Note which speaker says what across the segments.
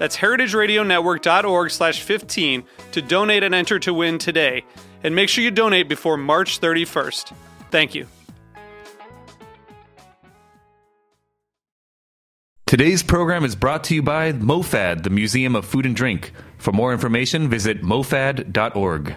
Speaker 1: That's heritageradionetwork.org slash 15 to donate and enter to win today. And make sure you donate before March 31st. Thank you.
Speaker 2: Today's program is brought to you by MoFad, the Museum of Food and Drink. For more information, visit mofad.org.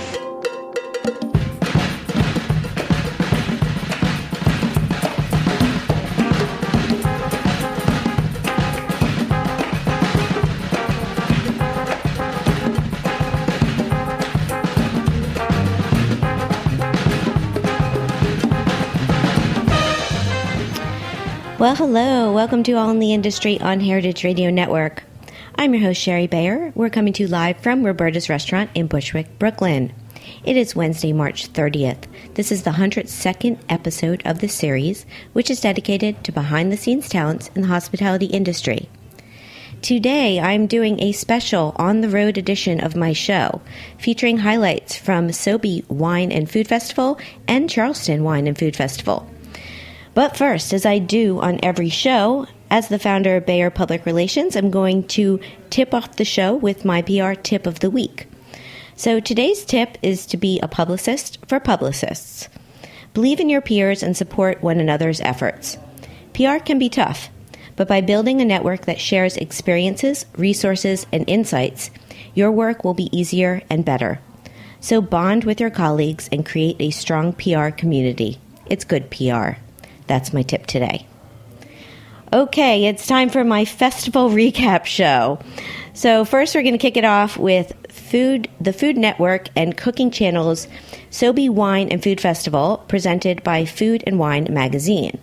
Speaker 3: Well, hello. Welcome to All in the Industry on Heritage Radio Network. I'm your host, Shari Bayer. We're coming to you live from Roberta's Restaurant in Bushwick, Brooklyn. It is Wednesday, March 30th. This is the 102nd episode of the series, which is dedicated to behind the scenes talents in the hospitality industry. Today, I'm doing a special on the road edition of my show, featuring highlights from Sobe Wine and Food Festival and Charleston Wine and Food Festival. But first, as I do on every show, as the founder of Bayer Public Relations, I'm going to tip off the show with my PR tip of the week. So today's tip is to be a publicist for publicists. Believe in your peers and support one another's efforts. PR can be tough, but by building a network that shares experiences, resources, and insights, your work will be easier and better. So bond with your colleagues and create a strong PR community. It's good PR. That's my tip today. Okay, it's time for my festival recap show. So first, we're going to kick it off with food, the Food Network and Cooking Channel's Sobe Wine and Food Festival, presented by Food and Wine Magazine.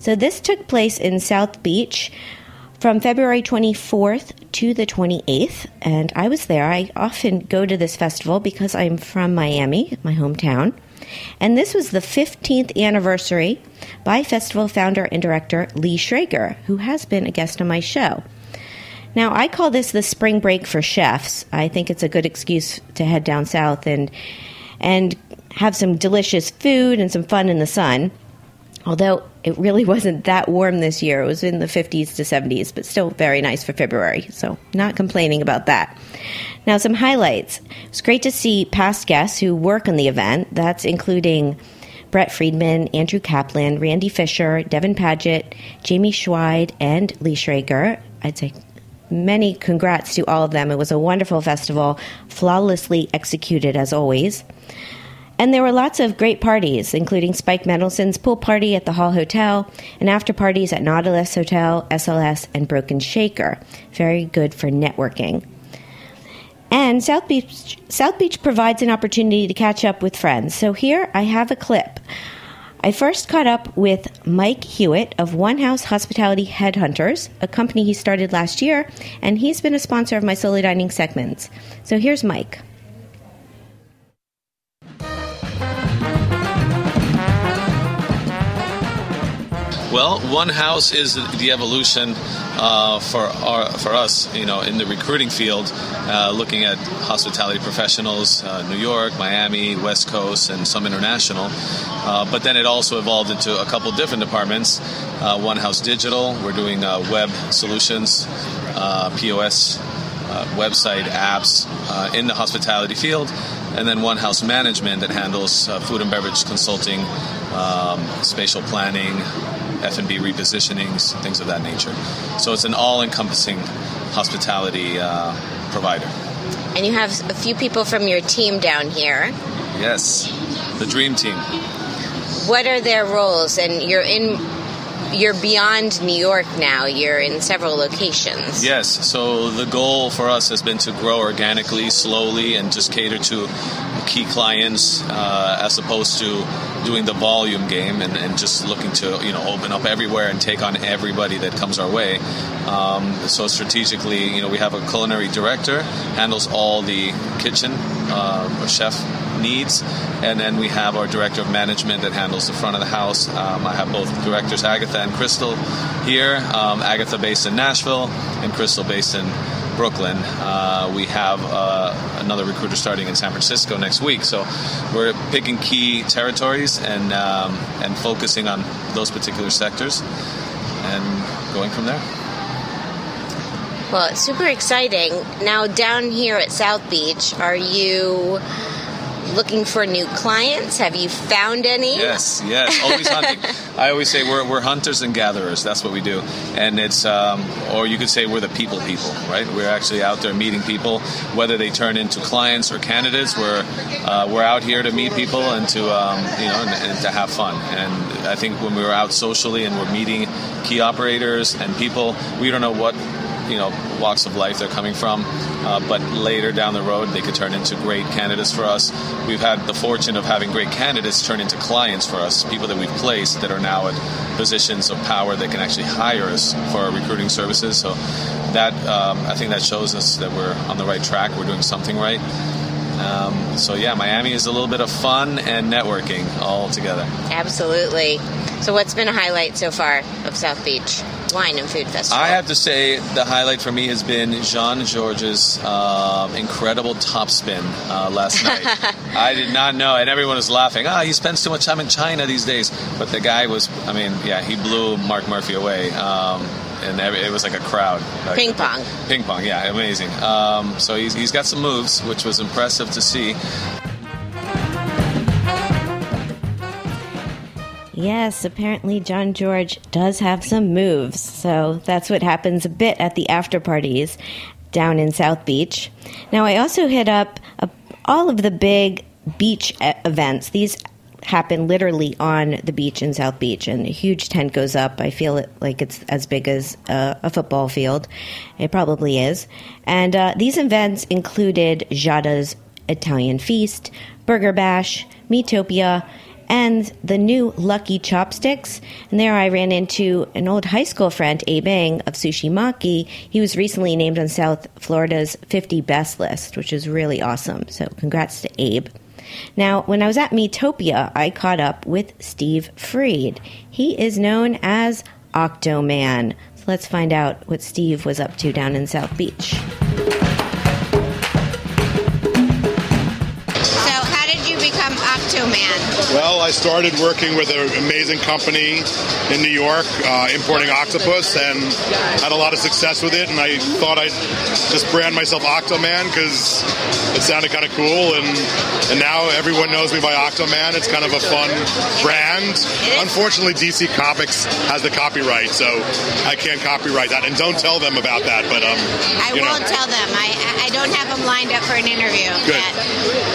Speaker 3: So this took place in South Beach from February 24th to the 28th, and I was there. I often go to this festival because I'm from Miami, my hometown. And this was the 15th anniversary by festival founder and director Lee Schrager, who has been a guest on my show. Now, I call this the spring break for chefs. I think it's a good excuse to head down south and and have some delicious food and some fun in the sun. Although it really wasn't that warm this year. It was in the 50s to 70s, but still very nice for February. So, not complaining about that. Now, some highlights. It's great to see past guests who work on the event. That's including Brett Friedman, Andrew Kaplan, Randy Fisher, Devin Paget, Jamie Schweid, and Lee Schrager. I'd say many congrats to all of them. It was a wonderful festival, flawlessly executed as always. And there were lots of great parties, including Spike Mendelsohn's pool party at the Hall Hotel and after parties at Nautilus Hotel, SLS, and Broken Shaker. Very good for networking. And South Beach, South Beach provides an opportunity to catch up with friends. So here I have a clip. I first caught up with Mike Hewitt of One House Hospitality Headhunters, a company he started last year, and he's been a sponsor of my solo dining segments. So here's Mike.
Speaker 4: Well, one house is the evolution uh, for our, for us, you know, in the recruiting field, uh, looking at hospitality professionals, uh, New York, Miami, West Coast, and some international. Uh, but then it also evolved into a couple different departments. Uh, one House Digital, we're doing uh, web solutions, POS. website apps in the hospitality field, and then One House Management that handles food and beverage consulting, um, spatial planning, F&B repositionings, things of that nature. So it's an all-encompassing hospitality uh, provider.
Speaker 3: And you have a few people from your team down here.
Speaker 4: Yes, the dream team.
Speaker 3: What are their roles? And you're in you're beyond New York now. You're in several locations.
Speaker 4: Yes. So the goal for us has been to grow organically, slowly, and just cater to key clients uh, as opposed to doing the volume game and, and, just looking to you know open up everywhere and take on everybody that comes our way. Um, so strategically, you know, we have a culinary director handles all the kitchen uh, chef needs. And then we have our director of management that handles the front of the house. Um, I have both directors, Agatha and Crystal, here. Um, Agatha based in Nashville and Crystal based in Brooklyn. Uh, we have uh, another recruiter starting in San Francisco next week. So we're picking key territories and um, and focusing on those particular sectors and going from there.
Speaker 3: Well, it's super exciting. Now, down here at South Beach, are you looking for new clients? Have you found any?
Speaker 4: Yes, yes, always hunting. I always say we're, we're hunters and gatherers. That's what we do, and it's um, or you could say we're the people people, right? We're actually out there meeting people, whether they turn into clients or candidates. We're uh, we're out here to meet people and to um, you know and, and to have fun. And I think when we were out socially and we're meeting key operators and people, we don't know what you know walks of life they're coming from, uh, but later down the road they could turn into great candidates for us. We've had the fortune of having great candidates turn into clients for us, people that we've placed that are now at positions of power that can actually hire us for our recruiting services. So that um, I think that shows us that we're on the right track. We're doing something right. Um, so yeah, Miami is a little bit of fun and networking all together.
Speaker 3: Absolutely. So what's been a highlight so far of South Beach? Wine and Food Festival.
Speaker 4: I have to say the highlight for me has been Jean Georges' um, incredible top spin uh, last night. I did not know, and everyone was laughing. Ah, oh, he spends too much time in China these days. But the guy was, I mean, yeah, he blew Mark Murphy away. Um, and it was like a crowd. Like,
Speaker 3: ping pong.
Speaker 4: Ping pong, yeah, amazing. Um, so he's, he's got some moves, which was impressive to see.
Speaker 3: Yes, apparently Jean Georges does have some moves. So that's what happens a bit at the after parties down in South Beach. Now, I also hit up a, all of the big beach events. These happen literally on the beach in South Beach, and a huge tent goes up. I feel it like it's as big as a football field. It probably is. And uh, these events included Giada's Italian Feast, Burger Bash, Meatopia, and the new Lucky Chopsticks. And there I ran into an old high school friend, Abe Eng of Sushi Maki. He was recently named on South Florida's 50 Best list, which is really awesome. So congrats to Abe. Now, when I was at Meatopia, I caught up with Steve Freed. He is known as Octoman. So let's find out what Steve was up to down in South Beach.
Speaker 5: Well, I started working with an amazing company in New York, uh, importing octopus, and had a lot of success with it. And I thought I'd just brand myself Octoman because it sounded kind of cool. And and now everyone knows me by Octoman. It's kind of a fun brand. Unfortunately, DC Comics has the copyright, so I can't copyright that. And don't tell them about that. But um,
Speaker 3: I won't know. tell them. I I don't have them lined up for an interview.
Speaker 5: Good. Yet.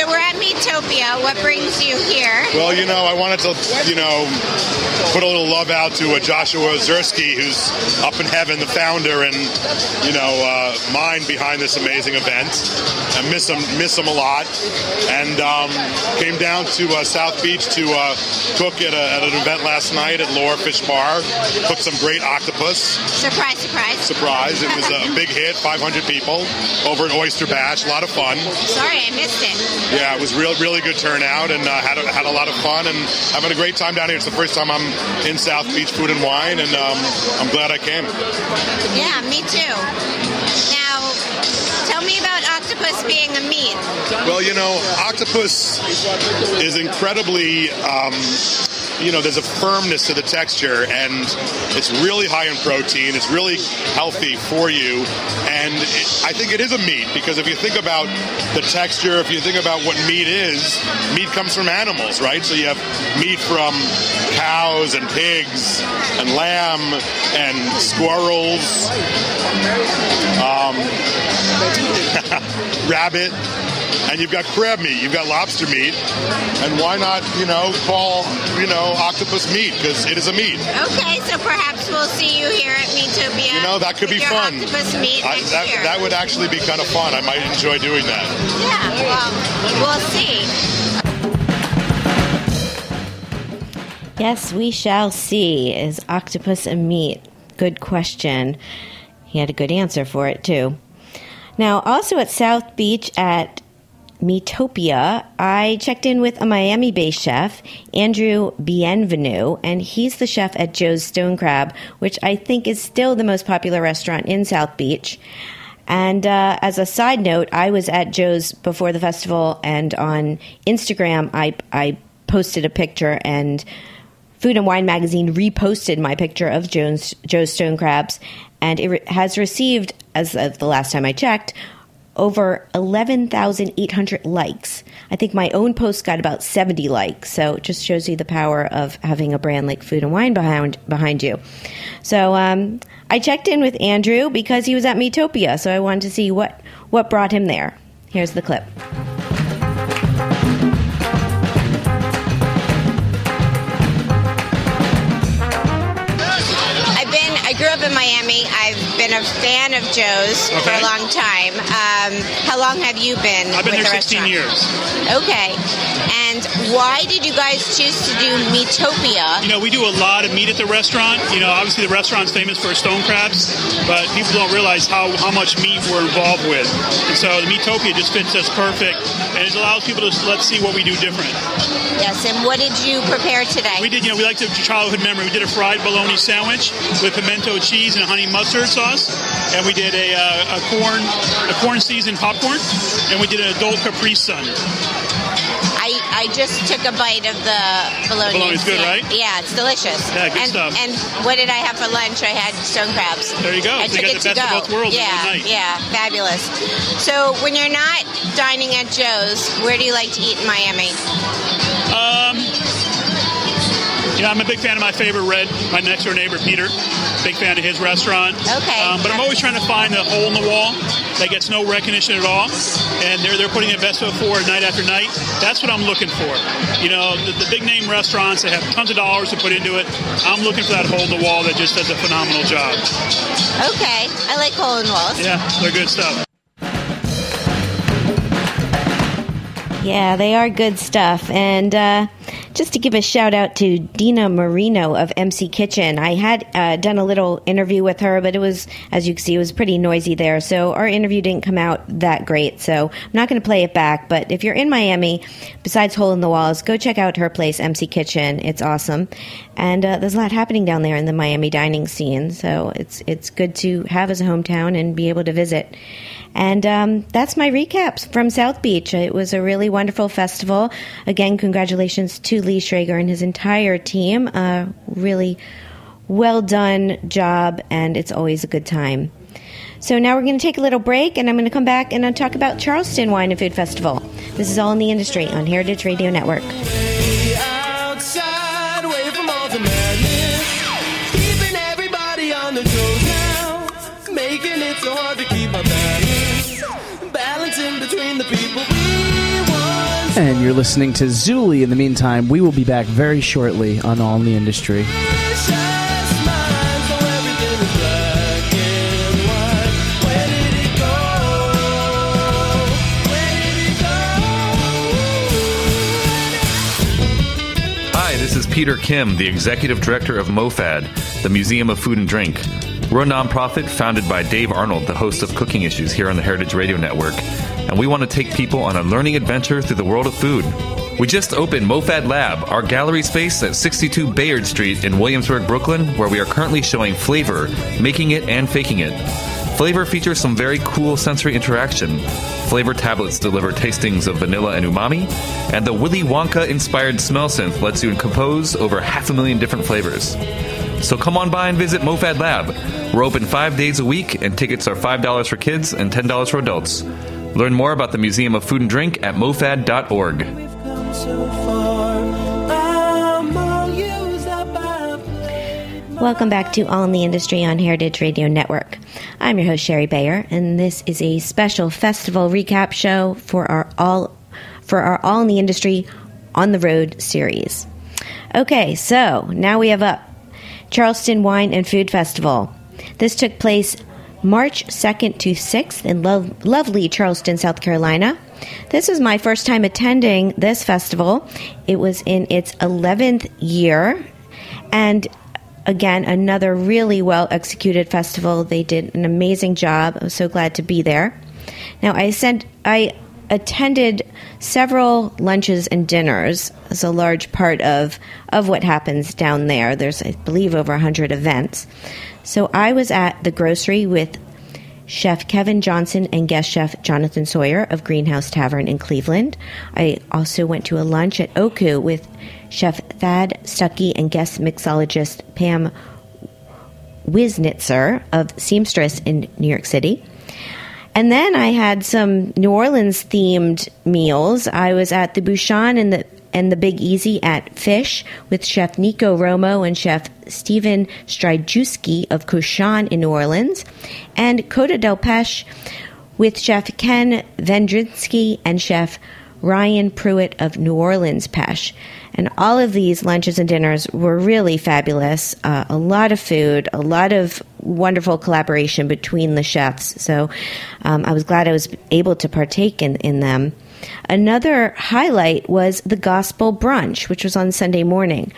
Speaker 3: So we're at Meatopia. What brings you here?
Speaker 5: Well, you know, I wanted to, you know, put a little love out to uh, Josh Ozersky, who's up in heaven, the founder and you know uh, mind behind this amazing event. I miss him, miss him a lot, and um, came down to uh, South Beach to uh, cook at, a, at, an event last night at Lure Fishbar. Cooked some great octopus.
Speaker 3: Surprise! Surprise!
Speaker 5: Surprise! It was a big hit. 500 people over at Oyster Bash. A lot of fun.
Speaker 3: Sorry, I missed it.
Speaker 5: Yeah, it was real, really good turnout, and uh, had a, had a lot of fun, and having a great time down here. It's the first time I'm in South Beach Food and Wine, and um, I'm glad I came.
Speaker 3: Yeah, me too. Now, tell me about octopus being a meat.
Speaker 5: Well, you know, octopus is incredibly. Um, you know, there's a firmness to the texture, and it's really high in protein. It's really healthy for you, and it, I think it is a meat because if you think about the texture, if you think about what meat is, meat comes from animals, right? So you have meat from cows and pigs and lamb and squirrels, um, rabbit and you've got crab meat, you've got lobster meat, and why not, you know, call, you know, octopus meat because it is a meat.
Speaker 6: Okay, so perhaps we'll see you here at Meatopia.
Speaker 5: You know, that could be
Speaker 6: with your
Speaker 5: fun.
Speaker 6: Octopus meat
Speaker 5: I,
Speaker 6: next
Speaker 5: that,
Speaker 6: year.
Speaker 5: that would actually be kind of fun. I might enjoy doing that.
Speaker 6: yeah, well, we'll see.
Speaker 3: Yes, we shall see. Is octopus a meat? Good question. He had a good answer for it, too. Now, also at South Beach at Meatopia, I checked in with a Miami based chef, Andrew Bienvenu, and he's the chef at Joe's Stone Crab, which I think is still the most popular restaurant in South Beach. And uh, as a side note, I was at Joe's before the festival, and on Instagram, I, I posted a picture, and Food and Wine Magazine reposted my picture of Joe's, Joe's Stone Crabs, and it re- has received, as of the last time I checked, over 11,800 likes. I think my own post got about 70 likes, so it just shows you the power of having a brand like Food and Wine behind behind you. So um, I checked in with Andrew because he was at Meatopia, so I wanted to see what what brought him there. Here's the clip.
Speaker 6: A fan of Joe's for a long time. Um, how long have you been
Speaker 7: I've been
Speaker 6: with
Speaker 7: there
Speaker 6: the
Speaker 7: 16
Speaker 6: restaurant?
Speaker 7: years.
Speaker 6: Okay. And why did you guys choose to do Meatopia?
Speaker 7: You know, we do a lot of meat at the restaurant. You know, obviously the restaurant's famous for stone crabs, but people don't realize how, how much meat we're involved with. And so the Meatopia just fits us perfect, and it allows people to let's see what we do different.
Speaker 6: Yes, and what did you prepare today?
Speaker 7: We did, you know, we like to childhood memory. We did a fried bologna sandwich with pimento cheese and honey mustard sauce, and we did a, uh, a corn a corn seasoned popcorn, and we did an adult Capri Sun.
Speaker 6: I, I just took a bite of the bologna.
Speaker 7: Bologna's good, right?
Speaker 6: Yeah, it's delicious.
Speaker 7: Yeah, good
Speaker 6: and,
Speaker 7: stuff.
Speaker 6: And what did I have for lunch? I had stone crabs.
Speaker 7: There you go.
Speaker 6: I
Speaker 7: So
Speaker 6: took
Speaker 7: got
Speaker 6: it
Speaker 7: the
Speaker 6: to
Speaker 7: best
Speaker 6: go.
Speaker 7: of both worlds
Speaker 6: yeah. Yeah, fabulous. So when you're not dining at Joe's, where do you like to eat in Miami?
Speaker 7: Um, you know, I'm a big fan of my favorite red, my next door neighbor Peter. Big fan of his restaurant.
Speaker 6: Okay.
Speaker 7: Um, but I'm always trying to find the hole in the wall that gets no recognition at all, and they're they're putting their best foot forward night after night. That's what I'm looking for. You know, the, the big name restaurants that have tons of dollars to put into it. I'm looking for that hole in the wall that just does a phenomenal job.
Speaker 6: Okay, I like hole in walls.
Speaker 7: Yeah, they're good stuff.
Speaker 3: Yeah, they are good stuff. And uh, just to give a shout out to Dena Marino of MC Kitchen, I had uh, done a little interview with her, but it was, as you can see, it was pretty noisy there. So our interview didn't come out that great. So I'm not going to play it back. But if you're in Miami, besides Hole in the Walls, go check out her place, MC Kitchen. It's awesome. And uh, there's a lot happening down there in the Miami dining scene. So it's, it's good to have as a hometown and be able to visit. And um, that's my recaps from South Beach. It was a really wonderful festival. Again, congratulations to Lee Schrager and his entire team. Uh, really well done job, and it's always a good time. So now we're going to take a little break, and I'm going to come back and I'll talk about Charleston Wine and Food Festival. This is all in the industry on Heritage Radio Network.
Speaker 8: And you're listening to Zuli. In the meantime, we will be back very shortly on All in the Industry.
Speaker 2: This is Peter Kim, the executive director of MoFad, the Museum of Food and Drink. We're a nonprofit founded by Dave Arnold, the host of Cooking Issues here on the Heritage Radio Network, and we want to take people on a learning adventure through the world of food. We just opened MoFad Lab, our gallery space at 62 Bayard Street in Williamsburg, Brooklyn, where we are currently showing flavor, making it, and faking it. Flavor features some very cool sensory interaction. Flavor tablets deliver tastings of vanilla and umami, and the Willy Wonka inspired smell synth lets you compose over half a million different flavors. So come on by and visit MoFad Lab. We're open five days a week, and tickets are $5 for kids and $10 for adults. Learn more about the Museum of Food and Drink at mofad.org.
Speaker 3: Welcome back to All in the Industry on Heritage Radio Network. I'm your host Shari Bayer, and this is a special festival recap show for our all for our All in the Industry on the Road series. Okay, so now we have up Charleston Wine and Food Festival. This took place March 2nd to 6th in lo- lovely Charleston, South Carolina. This was my first time attending this festival. It was in its 11th year, and again, another really well executed festival. They did an amazing job. I was so glad to be there. Now, I sent, I attended several lunches and dinners as a large part of of what happens down there. There's, I believe, over 100 events. So I was at the grocery with Chef Kevin Johnson and guest chef Jonathan Sawyer of Greenhouse Tavern in Cleveland. I also went to a lunch at Oku with Chef Thad Stuckey and guest mixologist Pam Wiznitzer of Seamstress in New York City. And then I had some New Orleans themed meals. I was at the Bouchon and the and the Big Easy at Fish with Chef Nico Romo and Chef Stephen Stryjewski of Cochon in New Orleans, and Coda del Peche with Chef Ken Vedrinski and Chef Ryan Prewitt of New Orleans Peche. And all of these lunches and dinners were really fabulous. Uh, a lot of food, a lot of wonderful collaboration between the chefs. So um, I was glad I was able to partake in, in them. Another highlight was the gospel brunch, which was on Sunday morning.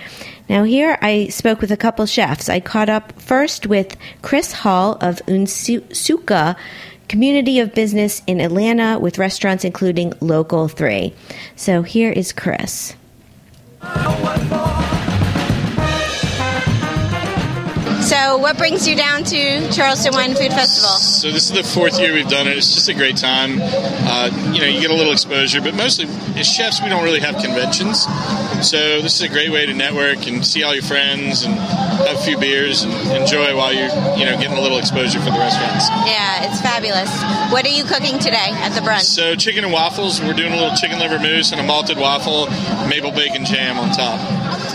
Speaker 3: Now, here I spoke with a couple chefs. I caught up first with Chris Hall of Unsukay Community of Business in Atlanta with restaurants including Local 3. So here is Chris.
Speaker 6: So, what brings you down to Charleston Wine and Food Festival?
Speaker 9: So this is the fourth year we've done it. It's just a great time. Uh, you know, you get a little exposure, but mostly as chefs, we don't really have conventions. So this is a great way to network and see all your friends and have a few beers and enjoy while you're, you know, getting a little exposure for the restaurants.
Speaker 6: Yeah, it's fabulous. What are you cooking today at the brunch?
Speaker 9: So chicken and waffles. We're doing a little chicken liver mousse and a malted waffle, maple bacon jam on top.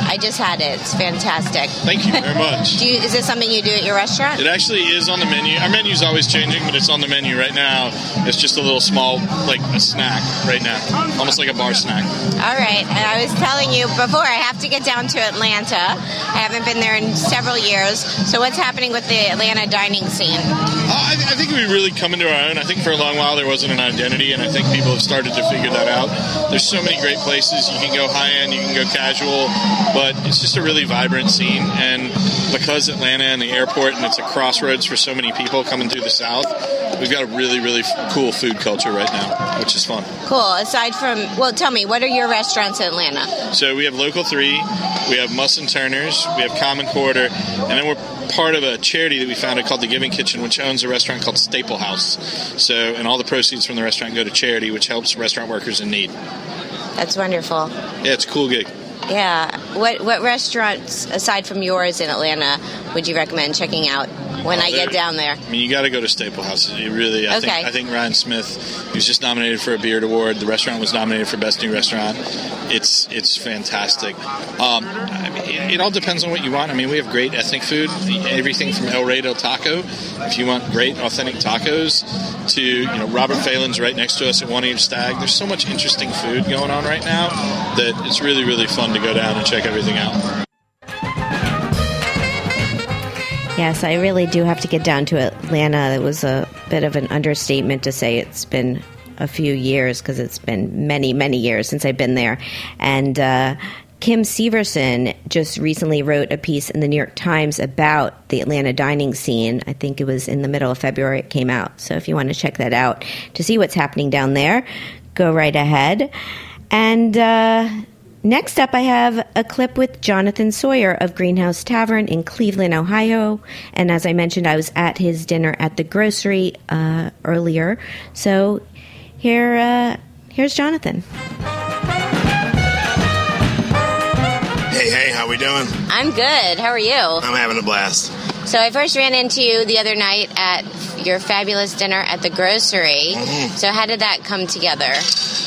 Speaker 6: I just had it. It's fantastic.
Speaker 9: Thank you very much.
Speaker 6: Do you, is this something you do at your restaurant?
Speaker 9: It actually is on the menu. Our menu's always changing, but it's on the menu right now. It's just a little small, like a snack right now, almost like a bar snack.
Speaker 6: All right. And I was telling you before, I have to get down to Atlanta. I haven't been there in several years. So, what's happening with the Atlanta dining scene?
Speaker 9: Uh, I, I think we really come into our own. I think for a long while there wasn't an identity, and I think people have started to figure that out. There's so many great places. You can go high end, you can go casual, but it's just a really vibrant scene. And because Atlanta and the airport, and it's a crossroads for so many people coming through the South, we've got a really, really f- cool food culture right now, which is fun.
Speaker 6: Cool. Aside from, well, tell me, what are your restaurants in Atlanta?
Speaker 9: So we have Local 3, we have Muss and Turner's, we have Common Quarter, and then we're part of a charity that we founded called the Giving Kitchen, which owns a restaurant called Staple House. So, and all the proceeds from the restaurant go to charity, which helps restaurant workers in need.
Speaker 6: That's wonderful.
Speaker 9: Yeah, it's a cool gig.
Speaker 6: Yeah. What what restaurants aside from yours in Atlanta would you recommend checking out when I get down there?
Speaker 9: I mean, you got to go to Staple House. You really, I
Speaker 6: Okay.
Speaker 9: think, I think Ryan Smith, he was just nominated for a Beard Award. The restaurant was nominated for Best New Restaurant. It's it's fantastic. Um, I mean, it, it all depends on what you want. I mean, we have great ethnic food, everything from El Rey del Taco. If you want great authentic tacos, to you know Robert Phalen's right next to us at One Eared Stag. There's so much interesting food going on right now that it's really really fun to go down and check everything out.
Speaker 3: Yes, I really do have to get down to Atlanta. It was a bit of an understatement to say it's been a few years because it's been many, many years since I've been there. And uh, Kim Severson just recently wrote a piece in the New York Times about the Atlanta dining scene. I think it was in the middle of February it came out. So if you want to check that out to see what's happening down there, go right ahead. And uh, Next up, I have a clip with Jonathan Sawyer of Greenhouse Tavern in Cleveland, Ohio. And as I mentioned, I was at his dinner at the grocery uh, earlier. So here, uh, here's Jonathan.
Speaker 10: Hey, hey, how we doing?
Speaker 6: I'm good. How are you?
Speaker 10: I'm having a blast.
Speaker 6: So I first ran into you the other night at your fabulous dinner at the grocery.
Speaker 10: Mhm.
Speaker 6: So how did that come together?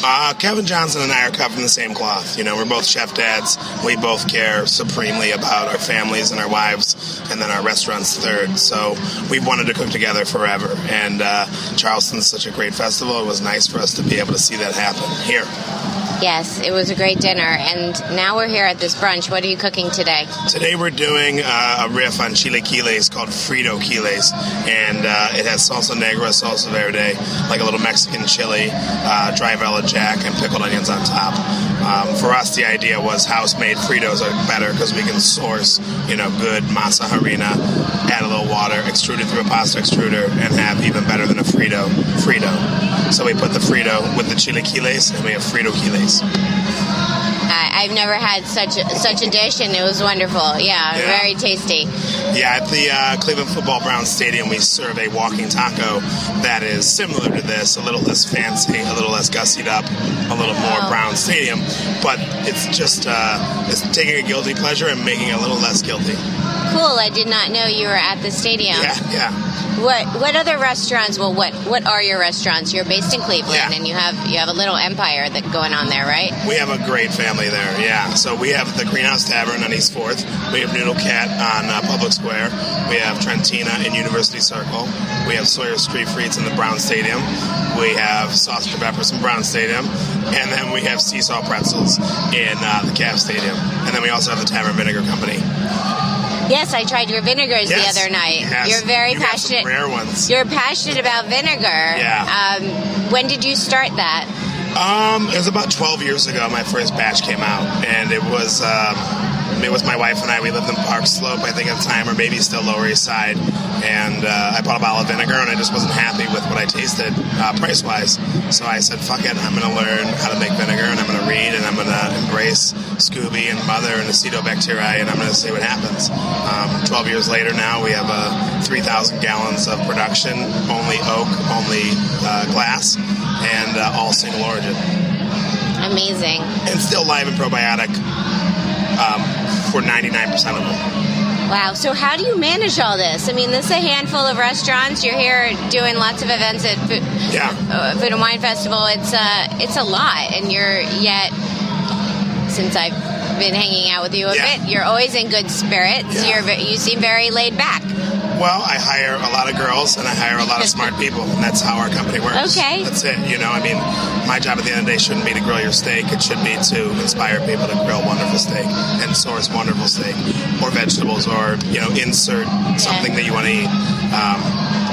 Speaker 10: Uh, Kevin Johnson and I are cut from the same cloth. You know, we're both chef dads. We both care supremely about our families and our wives, and then our restaurants third. So we've wanted to cook together forever. And uh, Charleston's such a great festival. It was nice for us to be able to see that happen here.
Speaker 6: Yes, it was a great dinner. And now we're here at this brunch. What are you cooking today?
Speaker 10: Today we're doing uh, a riff on chile quiles called Frito quiles, and uh, it has salsa negra, salsa verde, like a little Mexican chili, uh, dry vella jack, and pickled onions on top. Um, for us, the idea was house-made Fritos are better because we can source, you know, good masa harina, add a little water, extrude it through a pasta extruder, and have even better than a Frito Frito. So we put the Frito with the chilaquiles, and we have Frito quiles.
Speaker 6: I, I've never had such a, such a dish, and it was wonderful. Yeah,
Speaker 10: Yeah.
Speaker 6: very tasty.
Speaker 10: Yeah, at the uh, Cleveland Football Browns Stadium, we serve a walking taco that is similar to this, a little less fancy, a little less gussied up, a little more Brown Stadium, but it's just uh, it's taking a guilty pleasure and making it a little less guilty.
Speaker 6: Cool. I did not know you were at the stadium.
Speaker 10: Yeah, yeah.
Speaker 6: What what other restaurants? Well, what what are your restaurants? You're based in Cleveland, and you have you have a little empire that going on there, right?
Speaker 10: We have a great family there, yeah. So we have the Greenhouse Tavern on East 4th. We have Noodle Cat on uh, Public Square. We have Trentina in University Circle. We have Sawyer Street Frites in the Brown Stadium. We have Sausage and Peppers in Brown Stadium. And then we have Seesaw Pretzels in uh, the Calf Stadium. And then we also have the Tavern Vinegar Company.
Speaker 6: Yes, I tried your vinegars
Speaker 10: Yes,
Speaker 6: the other night.
Speaker 10: yes.
Speaker 6: You're very
Speaker 10: You
Speaker 6: passionate.
Speaker 10: rare ones.
Speaker 6: You're passionate about vinegar.
Speaker 10: Yeah.
Speaker 6: Um, when did you start that?
Speaker 10: Um, it was about 12 years ago. My first batch came out, and it was um, it was my wife and I. We lived in Park Slope, I think, at the time, or maybe still Lower East Side. And uh, I bought a bottle of vinegar, and I just wasn't happy with what I tasted uh, price wise. So I said, "Fuck it! I'm going to learn how to make vinegar, and I'm going to read, and I'm going to embrace SCOBY and Mother and Acetobacteria, and I'm going to see what happens." Um, 12 years later, now we have uh, 3,000 gallons of production, only oak, only uh, glass, and uh, all single origin
Speaker 6: Amazing.
Speaker 10: and still live and probiotic um, for 99% of them.
Speaker 6: Wow. So how do you manage all this? I mean, this is a handful of restaurants. You're here doing lots of events at Food,
Speaker 10: Yeah.
Speaker 6: uh, Food and Wine Festival. It's uh, it's a lot, and you're yet since I've been hanging out with you a
Speaker 10: Yeah.
Speaker 6: bit, you're always in good spirits.
Speaker 10: Yeah.
Speaker 6: You're you seem very laid back.
Speaker 10: Well, I hire a lot of girls and I hire a lot of smart people, and that's how our company works.
Speaker 6: Okay.
Speaker 10: That's it. You know, I mean, my job at the end of the day shouldn't be to grill your steak. It should be to inspire people to grill wonderful steak and source wonderful steak or vegetables or, you know, insert something that you want to eat. Um,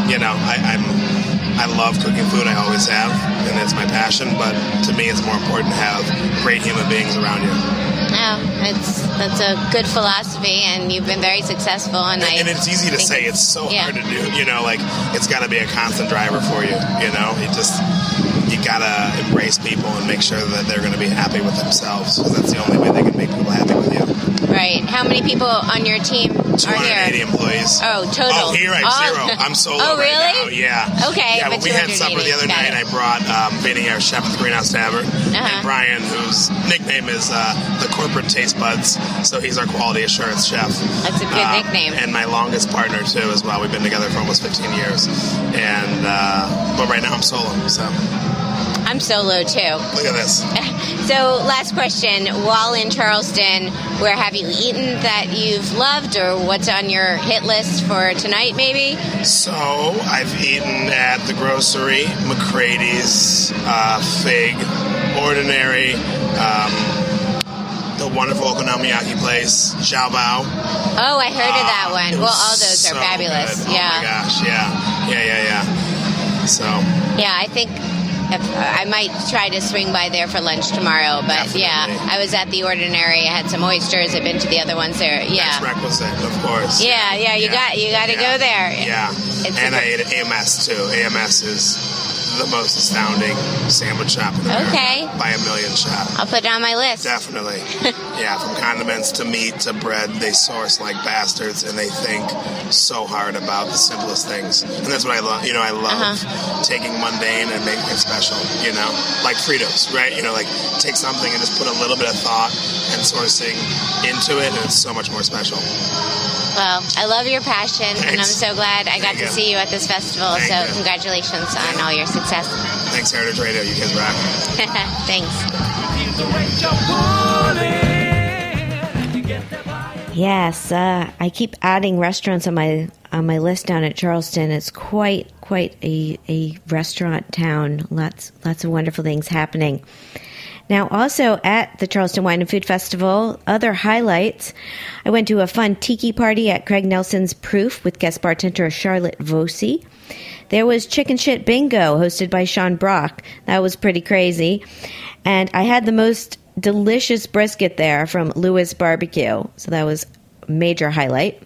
Speaker 10: you know, I, I'm. I love cooking food. I always have, and that's my passion. But to me, it's more important to have great human beings around you.
Speaker 6: Yeah, it's that's a good philosophy, and you've been very successful. And I
Speaker 10: and it's easy to say. It's so
Speaker 6: yeah.
Speaker 10: hard to do. You know, like it's got to be a constant driver for you. You know, you just you gotta embrace people and make sure that they're going to be happy with themselves because that's the only way they can make people happy with you.
Speaker 6: right. How many people on your team
Speaker 10: 280 employees.
Speaker 6: Oh, total.
Speaker 10: Oh, here I have
Speaker 6: Oh.
Speaker 10: zero. I'm solo
Speaker 6: Oh,
Speaker 10: right
Speaker 6: really?
Speaker 10: now. Yeah.
Speaker 6: Okay,
Speaker 10: Yeah,
Speaker 6: but
Speaker 10: but we had supper the other night.
Speaker 6: it.
Speaker 10: I brought um, Vinny, our chef at the Greenhouse Tavern,
Speaker 6: Uh-huh.
Speaker 10: and Brian, whose nickname is uh, the Corporate Taste Buds. So he's our quality assurance chef.
Speaker 6: That's a good
Speaker 10: Um,
Speaker 6: nickname.
Speaker 10: And my longest partner too, as well. We've been together for almost 15 years, and uh, but right now I'm solo. So
Speaker 6: I'm solo too.
Speaker 10: look at this.
Speaker 6: So, last question. While in Charleston, where have you eaten that you've loved, or what's on your hit list for tonight, maybe?
Speaker 10: So I've eaten at the grocery, McCrady's, uh, Fig, Ordinary, um, the wonderful okonomiyaki place, Xiao Bao.
Speaker 6: Oh, I heard of that one. Well, all those
Speaker 10: so
Speaker 6: are fabulous.
Speaker 10: good.
Speaker 6: Yeah.
Speaker 10: Oh my gosh, yeah, yeah, yeah, yeah. So
Speaker 6: Yeah, I think I might try to swing by there for lunch tomorrow. But yeah, I was at the Ordinary. I had some oysters. I've been to the other ones there.
Speaker 10: that's
Speaker 6: Yeah.
Speaker 10: requisite, of course.
Speaker 6: Yeah, yeah, you got you got to go there.
Speaker 10: Yeah,
Speaker 6: It's
Speaker 10: and
Speaker 6: a
Speaker 10: I ate at AMS too. AMS is the most astounding sandwich shop in America
Speaker 6: Okay.
Speaker 10: by a million shot.
Speaker 6: I'll put it on my list.
Speaker 10: Definitely. yeah, from condiments to meat to bread, they source like bastards and they think so hard about the simplest things. And that's what I love. You know, I love
Speaker 6: Uh-huh.
Speaker 10: taking mundane and making it special, you know? Like Fritos, right? You know, like take something and just put a little bit of thought and sourcing into it and it's so much more special.
Speaker 6: Well, I love your passion, and I'm so glad I got
Speaker 10: Thank
Speaker 6: to see you at this festival.
Speaker 10: Thank
Speaker 6: so,
Speaker 10: you.
Speaker 6: congratulations on all your success.
Speaker 10: Thanks, Heritage Radio. You guys rock.
Speaker 6: Thanks.
Speaker 3: Yes, uh, I keep adding restaurants on my on my list down at Charleston. It's quite quite a, a restaurant town. Lots lots of wonderful things happening. Now, also at the Charleston Wine and Food Festival, other highlights. I went to a fun tiki party at Craig Nelson's Proof with guest bartender Charlotte Voisey. There was Chicken Shit Bingo hosted by Sean Brock. That was pretty crazy. And I had the most delicious brisket there from Lewis Barbecue. So that was a major highlight.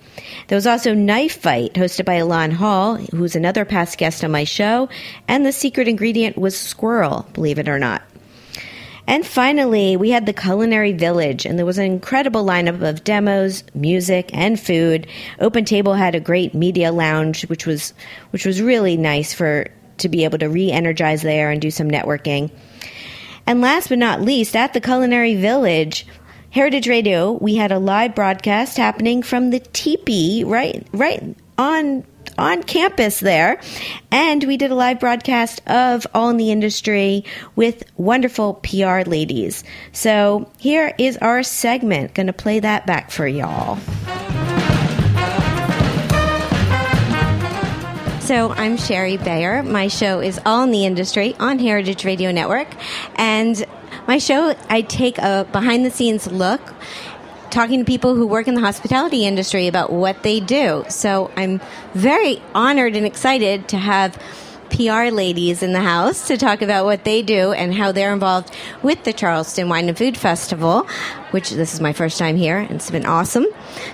Speaker 3: There was also Knife Fight hosted by Ilan Hall, who's another past guest on my show. And the secret ingredient was squirrel, believe it or not. And finally, we had the Culinary Village, and there was an incredible lineup of demos, music, and food. Open Table had a great media lounge, which was which was really nice for to be able to re-energize there and do some networking. And last but not least, at the Culinary Village, Heritage Radio, we had a live broadcast happening from the teepee right right on on campus there. And we did a live broadcast of All in the Industry with wonderful PR ladies. So here is our segment. Gonna play that back for y'all. So I'm Shari Bayer. My show is All in the Industry on Heritage Radio Network. And my show, I take a behind the scenes look talking to people who work in the hospitality industry about what they do. So I'm very honored and excited to have PR ladies in the house to talk about what they do and how they're involved with the Charleston Wine and Food Festival, which this is my first time here and it's been awesome.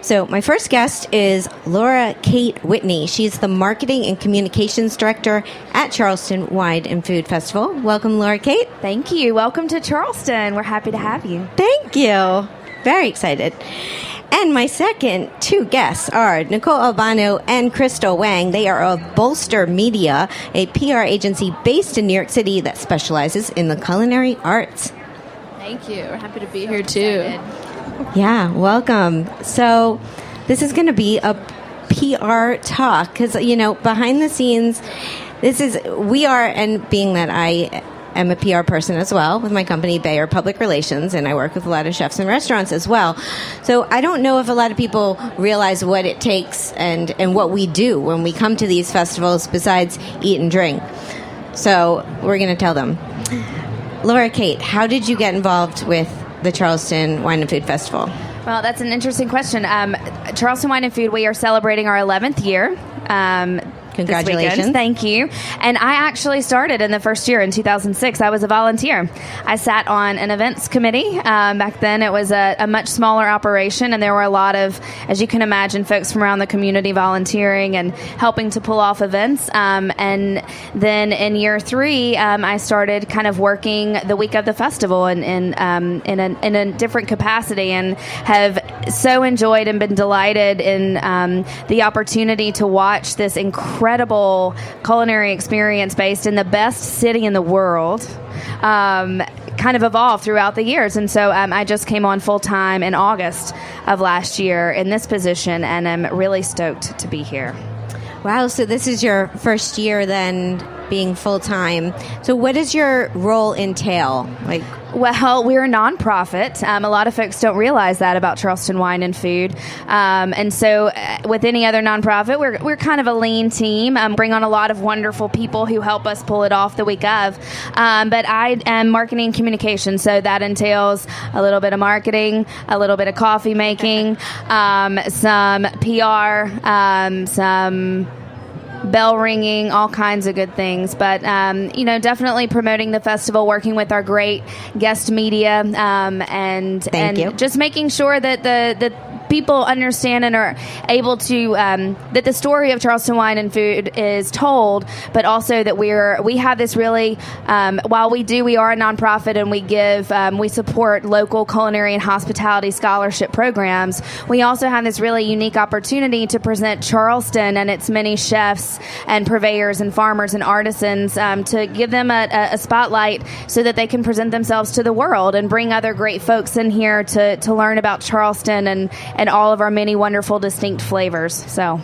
Speaker 3: So my first guest is Laura Kate Whitney. She's the marketing and communications director at Charleston Wine and Food Festival. Welcome, Laura Kate.
Speaker 11: Thank you. Welcome to Charleston. We're happy to have you.
Speaker 3: Thank you. Very excited. And my second two guests are Nicole Albano and Crystal Wang. They are of Bolster Media, a PR agency based in New York City that specializes in the culinary arts.
Speaker 11: Thank you. We're happy to be here too.
Speaker 3: Yeah, welcome. So, this is going to be a PR talk because, you know, behind the scenes, this is, we are, and being that I am a PR person as well with my company, Bayer Public Relations, and I work with a lot of chefs and restaurants as well. So, I don't know if a lot of people realize what it takes and, and what we do when we come to these festivals besides eat and drink. So, we're going to tell them. Laura Kate, how did you get involved with the Charleston Wine and Food Festival?
Speaker 11: Well, that's an interesting question. Um, Charleston Wine and Food, we are celebrating our 11th year. Um,
Speaker 3: Congratulations.
Speaker 11: Thank you. And I actually started in the first year in 2006. I was a volunteer. I sat on an events committee. Um, back then, it was a, a much smaller operation, and there were a lot of, as you can imagine, folks from around the community volunteering and helping to pull off events. Um, and then in year three, um, I started kind of working the week of the festival in in, um, in, a, in a different capacity, and have so enjoyed and been delighted in um, the opportunity to watch this incredible culinary experience based in the best city in the world. Um, kind of evolved throughout the years. And so um, I just came on full time in August of last year in this position, and I'm really stoked to be here.
Speaker 3: Wow, so this is your first year then being full time. So, what does your role entail? Like,
Speaker 11: Well, we're a nonprofit. Um, a lot of folks don't realize that about Charleston Wine and Food. Um, and so, uh, with any other nonprofit, we're, we're kind of a lean team. Um, bring on a lot of wonderful people who help us pull it off the week of. Um, but I am marketing and communication, so that entails a little bit of marketing, a little bit of coffee making, um, some PR, um, some bell ringing, all kinds of good things. But um, you know, definitely promoting the festival, working with our great guest media, um, and
Speaker 3: Thank
Speaker 11: and
Speaker 3: you.
Speaker 11: just making sure that the the people understand and are able to um, that the story of Charleston wine and food is told, but also that we're we have this really um, while we do we are a nonprofit and we give um, we support local culinary and hospitality scholarship programs. We also have this really unique opportunity to present Charleston and its many chefs and purveyors and farmers and artisans um, to give them a, a spotlight so that they can present themselves to the world and bring other great folks in here to, to learn about Charleston and, and all of our many wonderful distinct flavors. So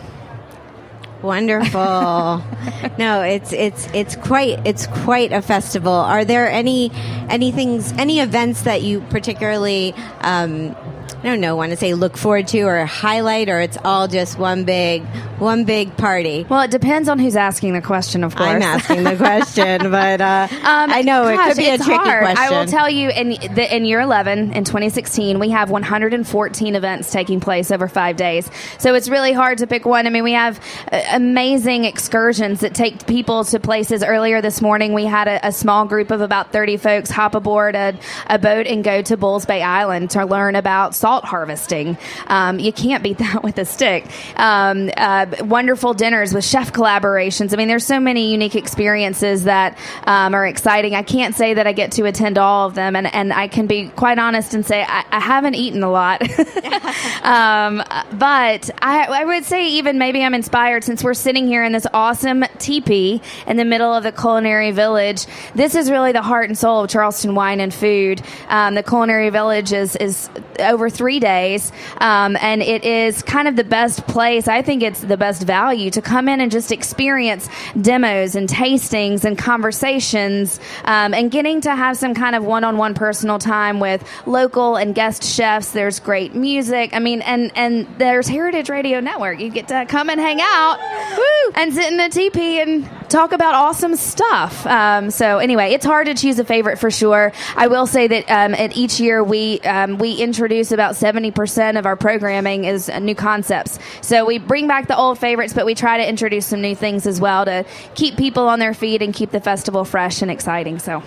Speaker 3: Wonderful. no, it's it's it's quite it's quite a festival. Are there any any things any events that you particularly um, I don't know want to say look forward to or highlight or it's all just one big one big party?
Speaker 11: Well, it depends on who's asking the question, of course.
Speaker 3: I'm asking the question, but uh, I know it could be a tricky
Speaker 11: hard.
Speaker 3: question.
Speaker 11: I will tell you, in the, in year 11, in 2016, we have 114 events taking place over five days. So it's really hard to pick one. I mean, we have uh, amazing excursions that take people to places. Earlier this morning, we had a, a small group of about 30 folks hop aboard a, a boat and go to Bulls Bay Island to learn about salt harvesting. Um, you can't beat that with a stick. Um, uh, wonderful dinners with chef collaborations. I mean, there's so many unique experiences that um, are exciting. I can't say that I get to attend all of them, and, and I can be quite honest and say I, I haven't eaten a lot. um, but I, I would say even maybe I'm inspired since we're sitting here in this awesome teepee in the middle of the culinary village. This is really the heart and soul of Charleston wine and food. Um, the culinary village is is over three days, um, and it is kind of the best place. I think it's the best value to come in and just experience demos and tastings and conversations, um, and getting to have some kind of one-on-one personal time with local and guest chefs. There's great music. I mean, and and there's Heritage Radio Network. You get to come and hang out, woo, and sit in the teepee and talk about awesome stuff. Um, so anyway, it's hard to choose a favorite for sure. I will say that um, at each year we um, we introduce about seventy percent of our programming is new concepts. So we bring back the old favorites, but we try to introduce some new things as well to keep people on their feet and keep the festival fresh and exciting. So.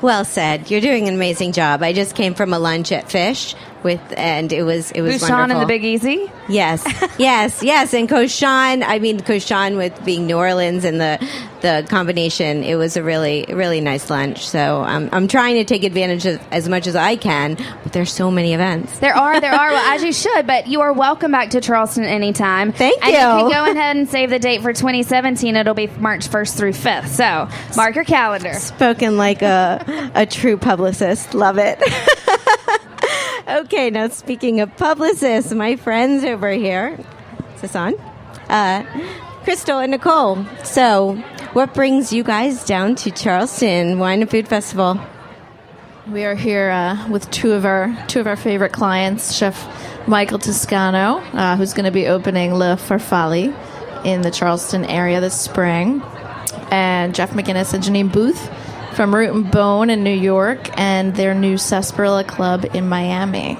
Speaker 3: Well said. You're doing an amazing job. I just came from a lunch at Fish with, and it was it was
Speaker 11: Bouchon
Speaker 3: wonderful.
Speaker 11: and the Big Easy.
Speaker 3: Yes, yes, yes. And Cochon, I mean Cochon with being New Orleans and the the combination, it was a really really nice lunch. So um, I'm trying to take advantage of as much as I can, but there's so many events.
Speaker 11: There are, there are, well, as you should, but you are welcome back to Charleston anytime.
Speaker 3: Thank
Speaker 11: and
Speaker 3: you.
Speaker 11: you can go ahead and save the date for 2017. It'll be March 1st through 5th. So mark your calendar.
Speaker 3: Spoken like a a true publicist. Love it. okay, now speaking of publicists, my friends over here, is this on? Uh, Crystal and Nicole. So, what brings you guys down to Charleston Wine and Food Festival?
Speaker 12: We are here uh, with two of our two of our favorite clients, Chef Michael Toscano, uh, who's going to be opening Le Farfalle in the Charleston area this spring, and Jeff McInnis and Janine Booth from Root and Bone in New York, and their new Sarsaparilla Club in Miami.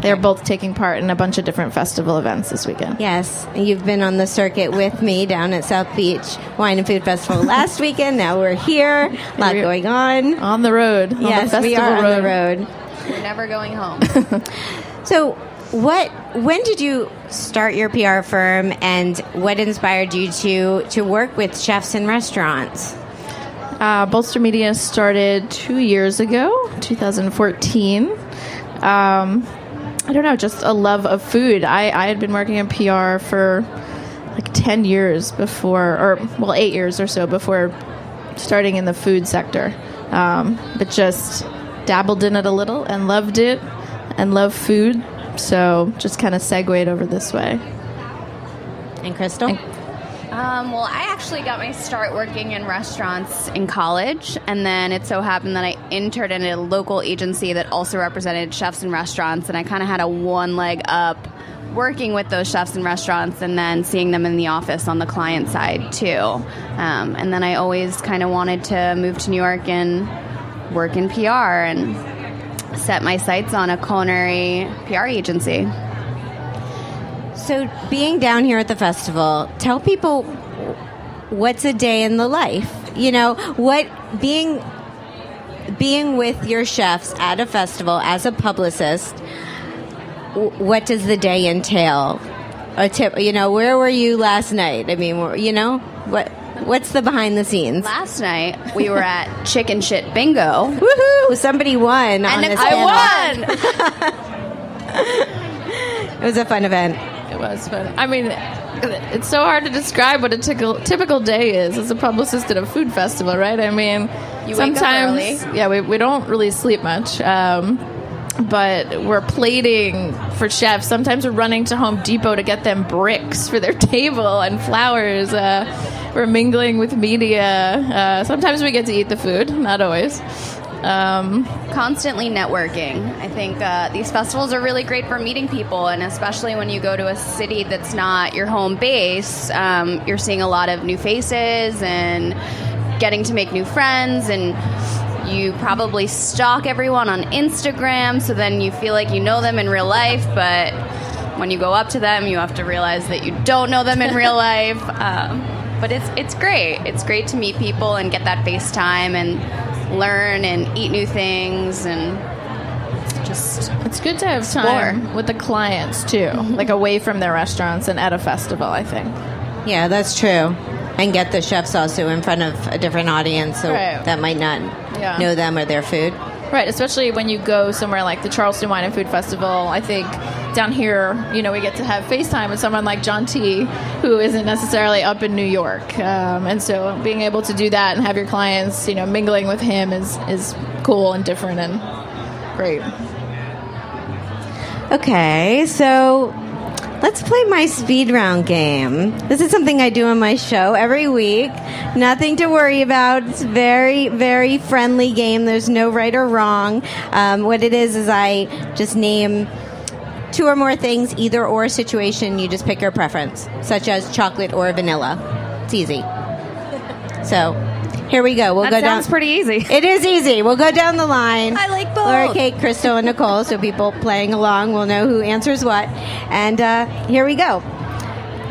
Speaker 12: They're both taking part in a bunch of different festival events this weekend.
Speaker 3: Yes, you've been on the circuit with me down at South Beach Wine and Food Festival last weekend. Now we're here. A lot going on.
Speaker 12: On the road. on the
Speaker 3: Yes, we
Speaker 12: festival
Speaker 3: are on the
Speaker 12: road.
Speaker 3: road.
Speaker 13: We're never going home.
Speaker 3: So, what? When did you start your PR firm, and what inspired you to to work with chefs and restaurants?
Speaker 12: Uh, Bolster Media started two years ago, 2014. Um, I don't know, just a love of food. I, I had been working in PR for like 10 years before, or well, eight years or so before starting in the food sector. Um, but just dabbled in it a little and loved it and loved food. So just kind of segued over this way.
Speaker 3: And Crystal?
Speaker 13: Um, well, I actually got my start working in restaurants in college, and then it so happened that I interned in a local agency that also represented chefs and restaurants, and I kind of had a one leg up working with those chefs and restaurants and then seeing them in the office on the client side too. Um, and then I always kind of wanted to move to New York and work in PR and set my sights on a culinary PR agency.
Speaker 3: So, being down here at the festival, tell people what's a day in the life. You know, what being being with your chefs at a festival as a publicist. what does the day entail? A tip, you know, where were you last night? I mean, you know, what what's the behind the scenes?
Speaker 13: Last night we were at Chicken Shit Bingo.
Speaker 3: Woohoo! Somebody won on
Speaker 13: And
Speaker 3: this
Speaker 13: I
Speaker 3: panel. It was a fun event.
Speaker 12: It was fun. I mean, it's so hard to describe what a typical typical day is as a publicist at a food festival, right? I mean,
Speaker 13: You
Speaker 12: sometimes, yeah, we, we don't really sleep much. Um, but we're plating for chefs. Sometimes we're running to Home Depot to get them bricks for their table and flowers. Uh, we're mingling with media. Uh, sometimes we get to eat the food, not always. Um,
Speaker 13: Constantly networking. I think uh, these festivals are really great for meeting people, and especially when you go to a city that's not your home base, um, you're seeing a lot of new faces and getting to make new friends and you probably stalk everyone on Instagram so then you feel like you know them in real life but when you go up to them you have to realize that you don't know them in real life um, but it's it's great it's great to meet people and get that face time and learn and eat new things and just
Speaker 12: it's good to have time with the clients too, like away from their restaurants and at a festival. I think.
Speaker 3: Yeah, that's true. And get the chefs also in front of a different audience so
Speaker 12: Right.
Speaker 3: that might not
Speaker 12: Yeah.
Speaker 3: know them or their food.
Speaker 12: Right, especially when you go somewhere like the Charleston Wine and Food Festival. I think down here, you know, we get to have FaceTime with someone like John T, who isn't necessarily up in New York, um, and so being able to do that and have your clients, you know, mingling with him is is cool and different and great.
Speaker 3: Okay, so let's play my speed round game. This is something I do on my show every week. Nothing to worry about. It's very, very friendly game. There's no right or wrong. Um, what it is is I just name two or more things, either or situation. You just pick your preference, such as chocolate or vanilla. It's easy. So here we go. We'll
Speaker 13: That
Speaker 3: go
Speaker 13: sounds
Speaker 3: down.
Speaker 13: pretty easy.
Speaker 3: It is easy. We'll go down the line.
Speaker 13: I like both.
Speaker 3: Laura, Kate, Crystal, and Nicole. So people playing along will know who answers what. And uh, here we go.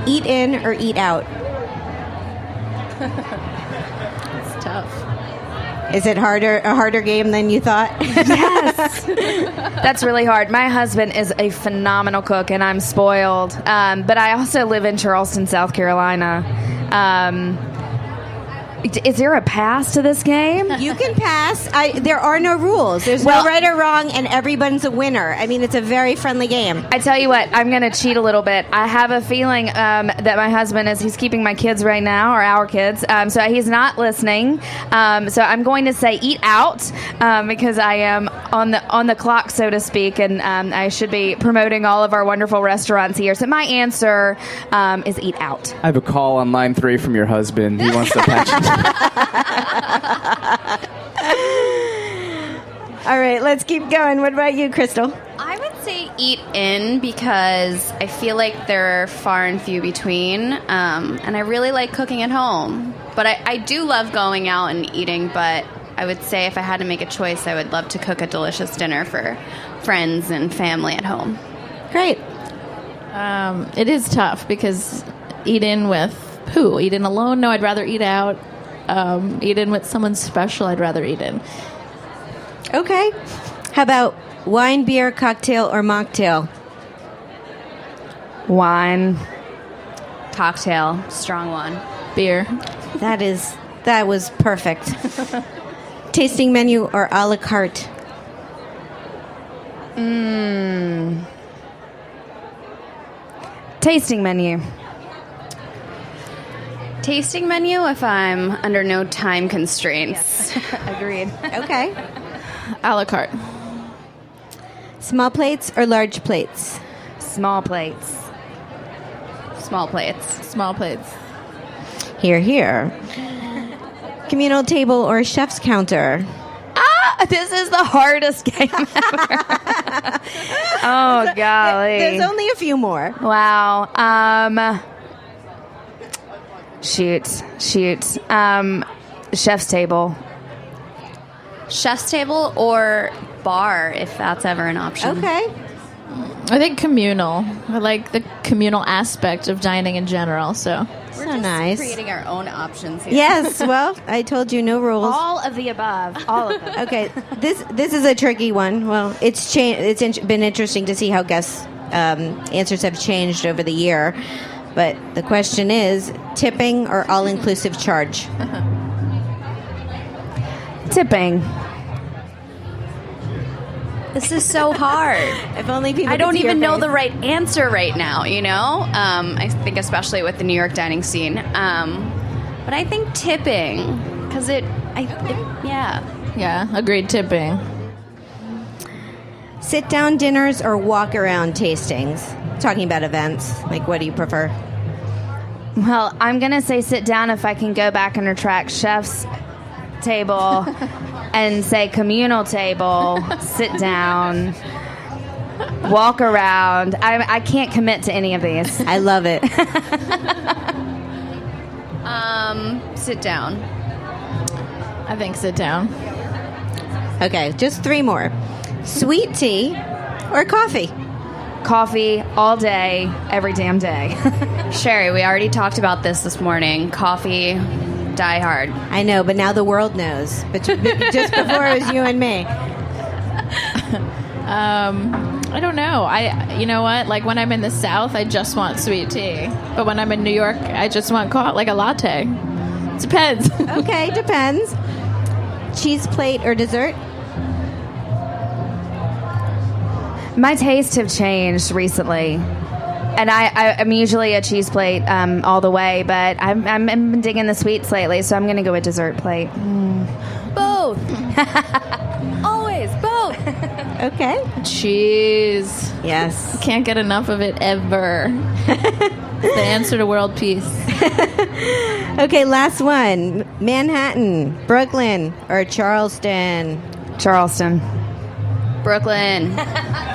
Speaker 3: Eat in or eat out. Is it harder a harder game than you thought?
Speaker 11: Yes, that's really hard. My husband is a phenomenal cook, and I'm spoiled. Um, but I also live in Charleston, South Carolina. Um, is there a pass to this game?
Speaker 3: You can pass. I, there are no rules. There's
Speaker 11: Well-
Speaker 3: no right or wrong, and everyone's a winner. I mean, it's a very friendly game.
Speaker 11: I tell you what, I'm going to cheat a little bit. I have a feeling um, that my husband is he's keeping my kids right now, or our kids. Um, so he's not listening. Um, so I'm going to say eat out um, because I am on the on the clock, so to speak, and um, I should be promoting all of our wonderful restaurants here. So my answer um, is eat out.
Speaker 8: I have a call on line three from your husband. He wants to patch.
Speaker 3: All right, let's keep going. What about you, Crystal?
Speaker 13: I would say eat in because I feel like they're far and few between, um, and I really like cooking at home. But I, I do love going out and eating. But I would say if I had to make a choice, I would love to cook a delicious dinner for friends and family at home.
Speaker 3: Great.
Speaker 12: Um, it is tough because eat in with who? Eat in alone? No, I'd rather eat out. Um, eat in with someone special. I'd rather eat in.
Speaker 3: Okay. How about wine, beer, cocktail, or mocktail?
Speaker 11: Wine.
Speaker 13: Cocktail, strong one.
Speaker 12: Beer.
Speaker 3: That is that was perfect. Tasting menu or a la carte?
Speaker 11: Mmm. Tasting menu.
Speaker 13: Tasting menu if I'm under no time constraints.
Speaker 11: Agreed.
Speaker 3: Okay.
Speaker 12: A la carte.
Speaker 3: Small plates or large plates?
Speaker 11: Small plates.
Speaker 13: Small plates.
Speaker 12: Small plates.
Speaker 3: Here, here. Communal table or chef's counter?
Speaker 11: Ah, this is the hardest game ever. oh golly.
Speaker 3: There's only a few more.
Speaker 11: Wow. Um shoot. Shoot. Um chef's table.
Speaker 13: Chef's table or bar if that's ever an option.
Speaker 3: Okay.
Speaker 12: I think communal. I like the communal aspect of dining in general. So
Speaker 13: We're
Speaker 3: So
Speaker 13: just
Speaker 3: nice.
Speaker 13: creating our own options here.
Speaker 3: Yes, well, I told you no rules.
Speaker 11: All of the above. All of them.
Speaker 3: Okay, this this is a tricky one. Well, it's changed. It's in- been interesting to see how guests
Speaker 6: um, answers have changed over the year. But the question is tipping or all inclusive charge?
Speaker 11: Tipping.
Speaker 13: This is so hard.
Speaker 6: if only people.
Speaker 13: I don't even know
Speaker 6: face.
Speaker 13: the right answer right now. You know, um, I think especially with the New York dining scene. Um, but I think tipping because it, I, it, yeah,
Speaker 12: yeah, agreed. Tipping.
Speaker 6: Sit down dinners or walk around tastings? Talking about events. Like, what do you prefer?
Speaker 11: Well, I'm going to say sit down if I can go back and retract chef's table and say communal table, sit down, walk around. I, I can't commit to any of these.
Speaker 6: I love it.
Speaker 13: Um, sit down.
Speaker 12: I think sit down.
Speaker 6: Okay, just three more. Sweet tea or coffee?
Speaker 11: Coffee all day, every damn day.
Speaker 13: Shari, we already talked about this this morning. Coffee, die hard.
Speaker 6: I know, but now the world knows. But but just before it was you and me.
Speaker 12: Um, I don't know. I, you know what? Like when I'm in the South, I just want sweet tea. But when I'm in New York, I just want co- like a latte. Depends.
Speaker 6: okay, depends. Cheese plate or dessert?
Speaker 11: My tastes have changed recently. And I, I, I'm usually a cheese plate um, all the way, but I'm, I'm, I'm been digging the sweets lately, so I'm going to go with dessert plate.
Speaker 13: Both. Always both.
Speaker 6: Okay.
Speaker 12: Cheese.
Speaker 6: Yes.
Speaker 12: Can't get enough of it ever. The answer to world peace.
Speaker 6: Okay, last one. Manhattan, Brooklyn, or Charleston?
Speaker 11: Charleston.
Speaker 13: Brooklyn.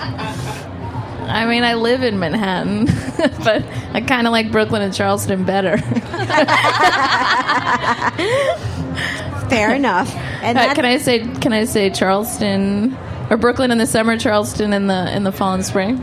Speaker 12: I mean, I live in Manhattan, but I kind of like Brooklyn and Charleston better.
Speaker 6: Fair enough. And
Speaker 12: Uh, can I say? Can I say Charleston or Brooklyn in the summer, Charleston in the in the fall and spring?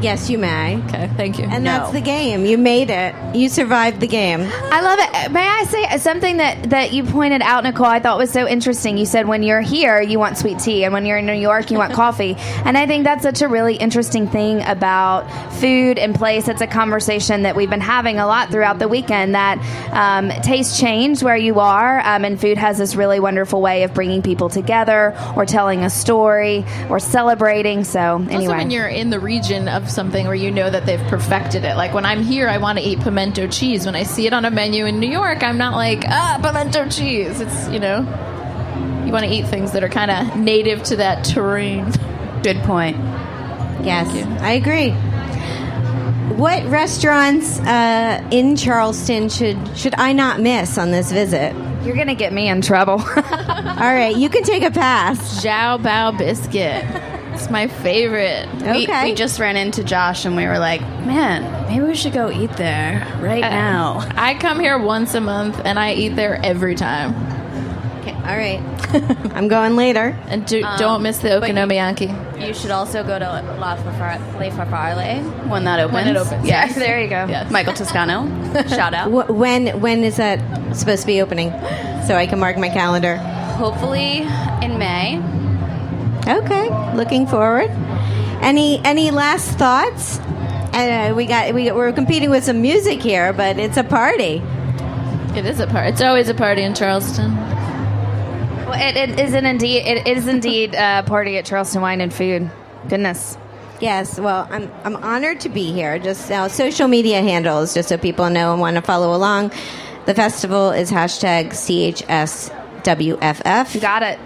Speaker 6: Yes, you may.
Speaker 12: Okay, thank you.
Speaker 6: And that's the game. You made it. You survived the game.
Speaker 11: I love it. May I say something that, that you pointed out, Nicole, I thought was so interesting. You said when you're here, you want sweet tea, and when you're in New York, you want coffee. And I think that's such a really interesting thing about food and place. It's a conversation that we've been having a lot throughout the weekend that um, tastes change where you are, um, and food has this really wonderful way of bringing people together or telling a story or celebrating. So,
Speaker 12: Also,
Speaker 11: anyway.
Speaker 12: when you're in the region of something where you know that they've perfected it. Like when I'm here, I want to eat pimento cheese. When I see it on a menu in New York, I'm not like ah pimento cheese. It's you know, you want to eat things that are kind of native to that terrain.
Speaker 13: Good point.
Speaker 6: Yes, I agree. What restaurants uh, in Charleston should should I not miss on this visit?
Speaker 11: You're gonna get me in trouble.
Speaker 6: All right, you can take a pass.
Speaker 12: Xiao Bao biscuit. It's my favorite.
Speaker 13: We, we just ran into Josh and we were like, man, maybe we should go eat there right
Speaker 12: Uh,
Speaker 13: now.
Speaker 12: I come here once a month and I eat there every time.
Speaker 6: Okay, all right. I'm going later.
Speaker 12: And do,
Speaker 13: Um,
Speaker 12: don't miss the
Speaker 13: but you-
Speaker 12: okonomiyaki.
Speaker 13: You should also go to La Farfar- Le Farfalle when that opens.
Speaker 12: When it opens,
Speaker 13: Yes.
Speaker 12: yes.
Speaker 11: there you go.
Speaker 12: Yes.
Speaker 13: Michael Toscano. Shout out.
Speaker 6: When when is that supposed to be opening? So I can mark my calendar.
Speaker 13: Hopefully in May.
Speaker 6: Okay, looking forward. Any any last thoughts? Uh, we got we we're competing with some music here, but it's a party.
Speaker 12: It is a party. It's always a party in Charleston.
Speaker 11: Well, it, it is an indeed. It is indeed a party at Charleston Wine and Food. Goodness.
Speaker 6: Yes, well, I'm I'm honored to be here. Just now, social media handles, just so people know and want to follow along. The festival is hashtag CHSWFF.
Speaker 11: Got it.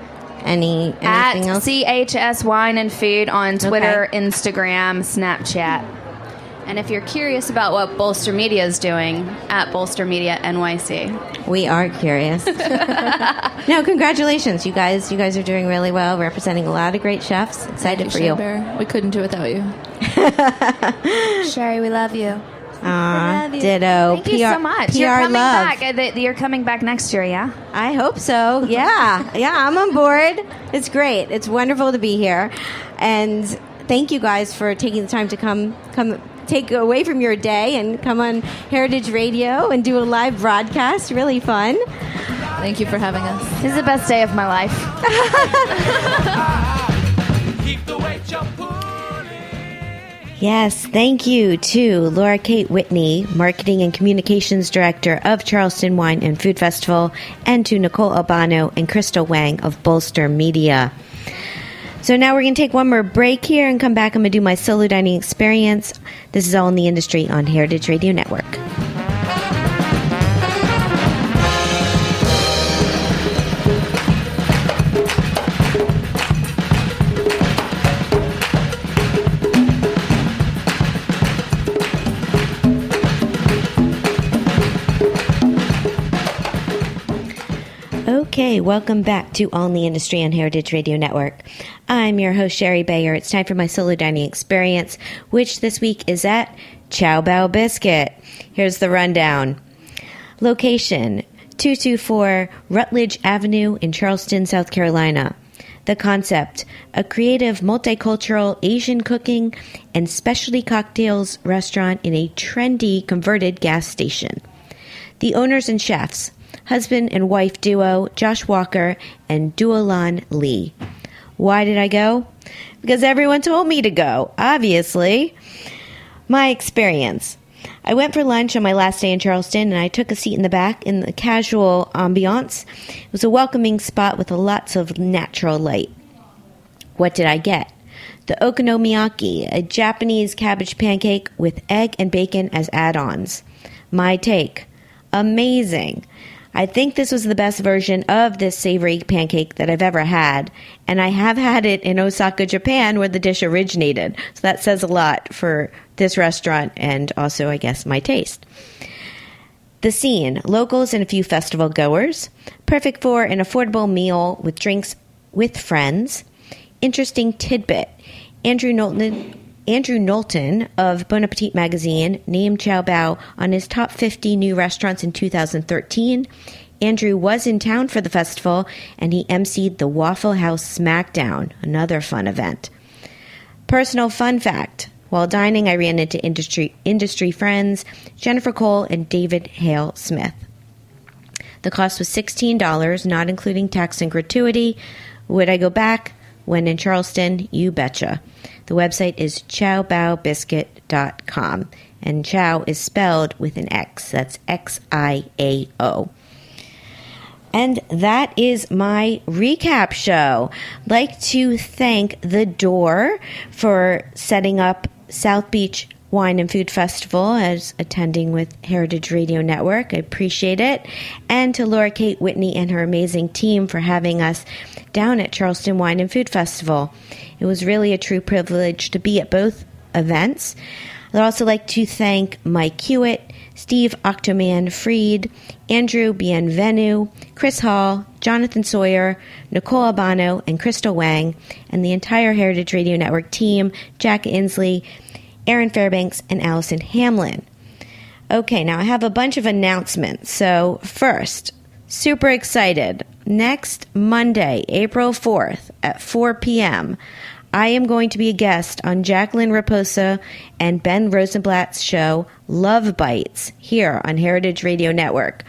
Speaker 6: Any
Speaker 11: At
Speaker 6: anything else?
Speaker 11: CHS Wine and Food on Twitter, Instagram, Snapchat.
Speaker 13: And if you're curious about what Bolster Media is doing, at Bolster Media NYC.
Speaker 6: We are curious. no, congratulations, you guys. You guys are doing really well, representing a lot of great chefs. Excited for you.
Speaker 12: Bear. We couldn't do it without you.
Speaker 13: Shari, we love you.
Speaker 6: Aw, ditto.
Speaker 11: Thank you so much.
Speaker 6: PR
Speaker 11: you're coming
Speaker 6: love.
Speaker 11: back. Uh, You're coming back next year, yeah?
Speaker 6: I hope so. Yeah, yeah, I'm on board. It's great. It's wonderful to be here, and thank you guys for taking the time to come come take away from your day and come on Heritage Radio and do a live broadcast. Really fun.
Speaker 12: Thank you for having us.
Speaker 11: This is the best day of my life.
Speaker 3: Yes, thank you to Laura Kate Whitney, Marketing and Communications Director of Charleston Wine and Food Festival, and to Nicole Albano and Crystal Wang of Bolster Media. So now we're going to take one more break here and come back. I'm going to do my solo dining experience. This is all in the industry on Heritage Radio Network. Okay, welcome back to All the Industry on Heritage Radio Network. I'm your host, Shari Bayer. It's time for my solo dining experience, which this week is at Xiao Bao Biscuit. Here's the rundown. Location 224 Rutledge Avenue in Charleston, South Carolina. The concept a creative multicultural Asian cooking and specialty cocktails restaurant in a trendy converted gas station. The owners and chefs husband and wife duo Josh Walker and Duolan Li. Why did I go? Because everyone told me to go, obviously. My experience. I went for lunch on my last day in Charleston and I took a seat in the back in the casual ambiance. It was a welcoming spot with lots of natural light. What did I get? The okonomiyaki, a Japanese cabbage pancake with egg and bacon as add ons. My take. Amazing. I think this was the best version of this savory pancake that I've ever had, and I have had it in Osaka, Japan, where the dish originated. So that says a lot for this restaurant and also, I guess, my taste. The scene locals and a few festival goers. Perfect for an affordable meal with drinks with friends. Interesting tidbit Andrew Knowlton Andrew Knowlton of Bon Appetit magazine named Xiao Bao on his top 50 new restaurants in 2013. Andrew was in town for the festival and he emceed the Waffle House Smackdown, another fun event. Personal fun fact while dining, I ran into industry, industry friends Jennifer Cole and David Hale Smith. The cost was $16, not including tax and gratuity. Would I go back? When in Charleston, you betcha. The website is xiaobaobiscuit.com, and xiao is spelled with an X. That's X I A O. And that is my recap show. Like to thank The Door for setting up South Beach Wine and Food Festival as attending with Heritage Radio Network. I appreciate it. And to Laura Kate Whitney and her amazing team for having us down at Charleston Wine and Food Festival. It was really a true privilege to be at both events. I'd also like to thank Mike Hewitt, Steve Octoman Freed, Andrew Bienvenu, Chris Hall, Jonathan Sawyer, Nicole Albano, and Crystal Wang, and the entire Heritage Radio Network team, Jack Inslee, Erin Fairbanks, and Allison Hamlin. Okay, now I have a bunch of announcements. So, first, super excited. Next Monday, April 4th at 4 p.m., I am going to be a guest on Jacqueline Raposo and Ben Rosenblatt's show, Love Bites, here on Heritage Radio Network.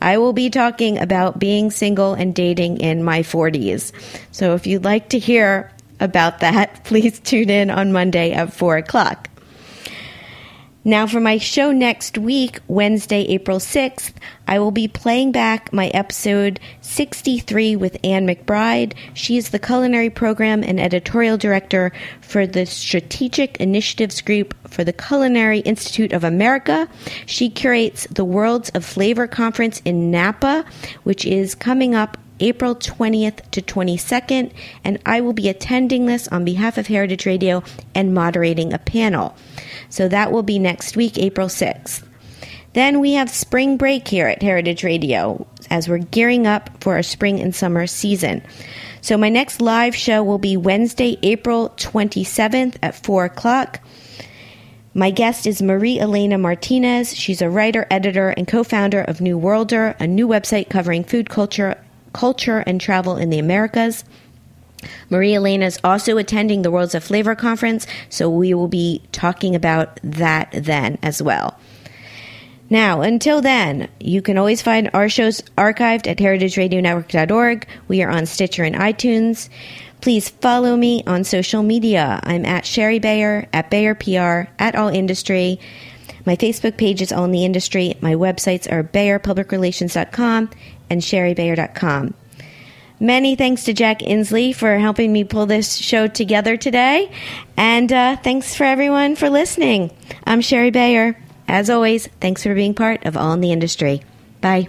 Speaker 3: I will be talking about being single and dating in my 40s. So if you'd like to hear about that, please tune in on Monday at 4 o'clock. Now, for my show next week, Wednesday, April 6th, I will be playing back my episode 63 with Anne McBride. She is the culinary program and editorial director for the Strategic Initiatives Group for the Culinary Institute of America. She curates the Worlds of Flavor Conference in Napa, which is coming up April 20th to 22nd, and I will be attending this on behalf of Heritage Radio and moderating a panel. So that will be next week, April 6th. Then we have spring break here at Heritage Radio as we're gearing up for our spring and summer season. So my next live show will be Wednesday, April 27th at 4 o'clock. My guest is Marie Elena Martinez. She's a writer, editor, and co founder of New Worlder, a new website covering food culture, culture and travel in the Americas. Marie Elena is also attending the Worlds of Flavor conference, so we will be talking about that then as well. Now, until then, you can always find our shows archived at heritageradionetwork.org. We are on Stitcher and iTunes. Please follow me on social media. I'm at Shari Bayer, at Bayer PR, at All Industry. My Facebook page is All in the Industry. My websites are BayerPublicRelations.com and SherryBayer.com. Many thanks to Jack Inslee for helping me pull this show together today. And uh, thanks for everyone for listening. I'm Shari Bayer. As always, thanks for being part of All in the Industry. Bye.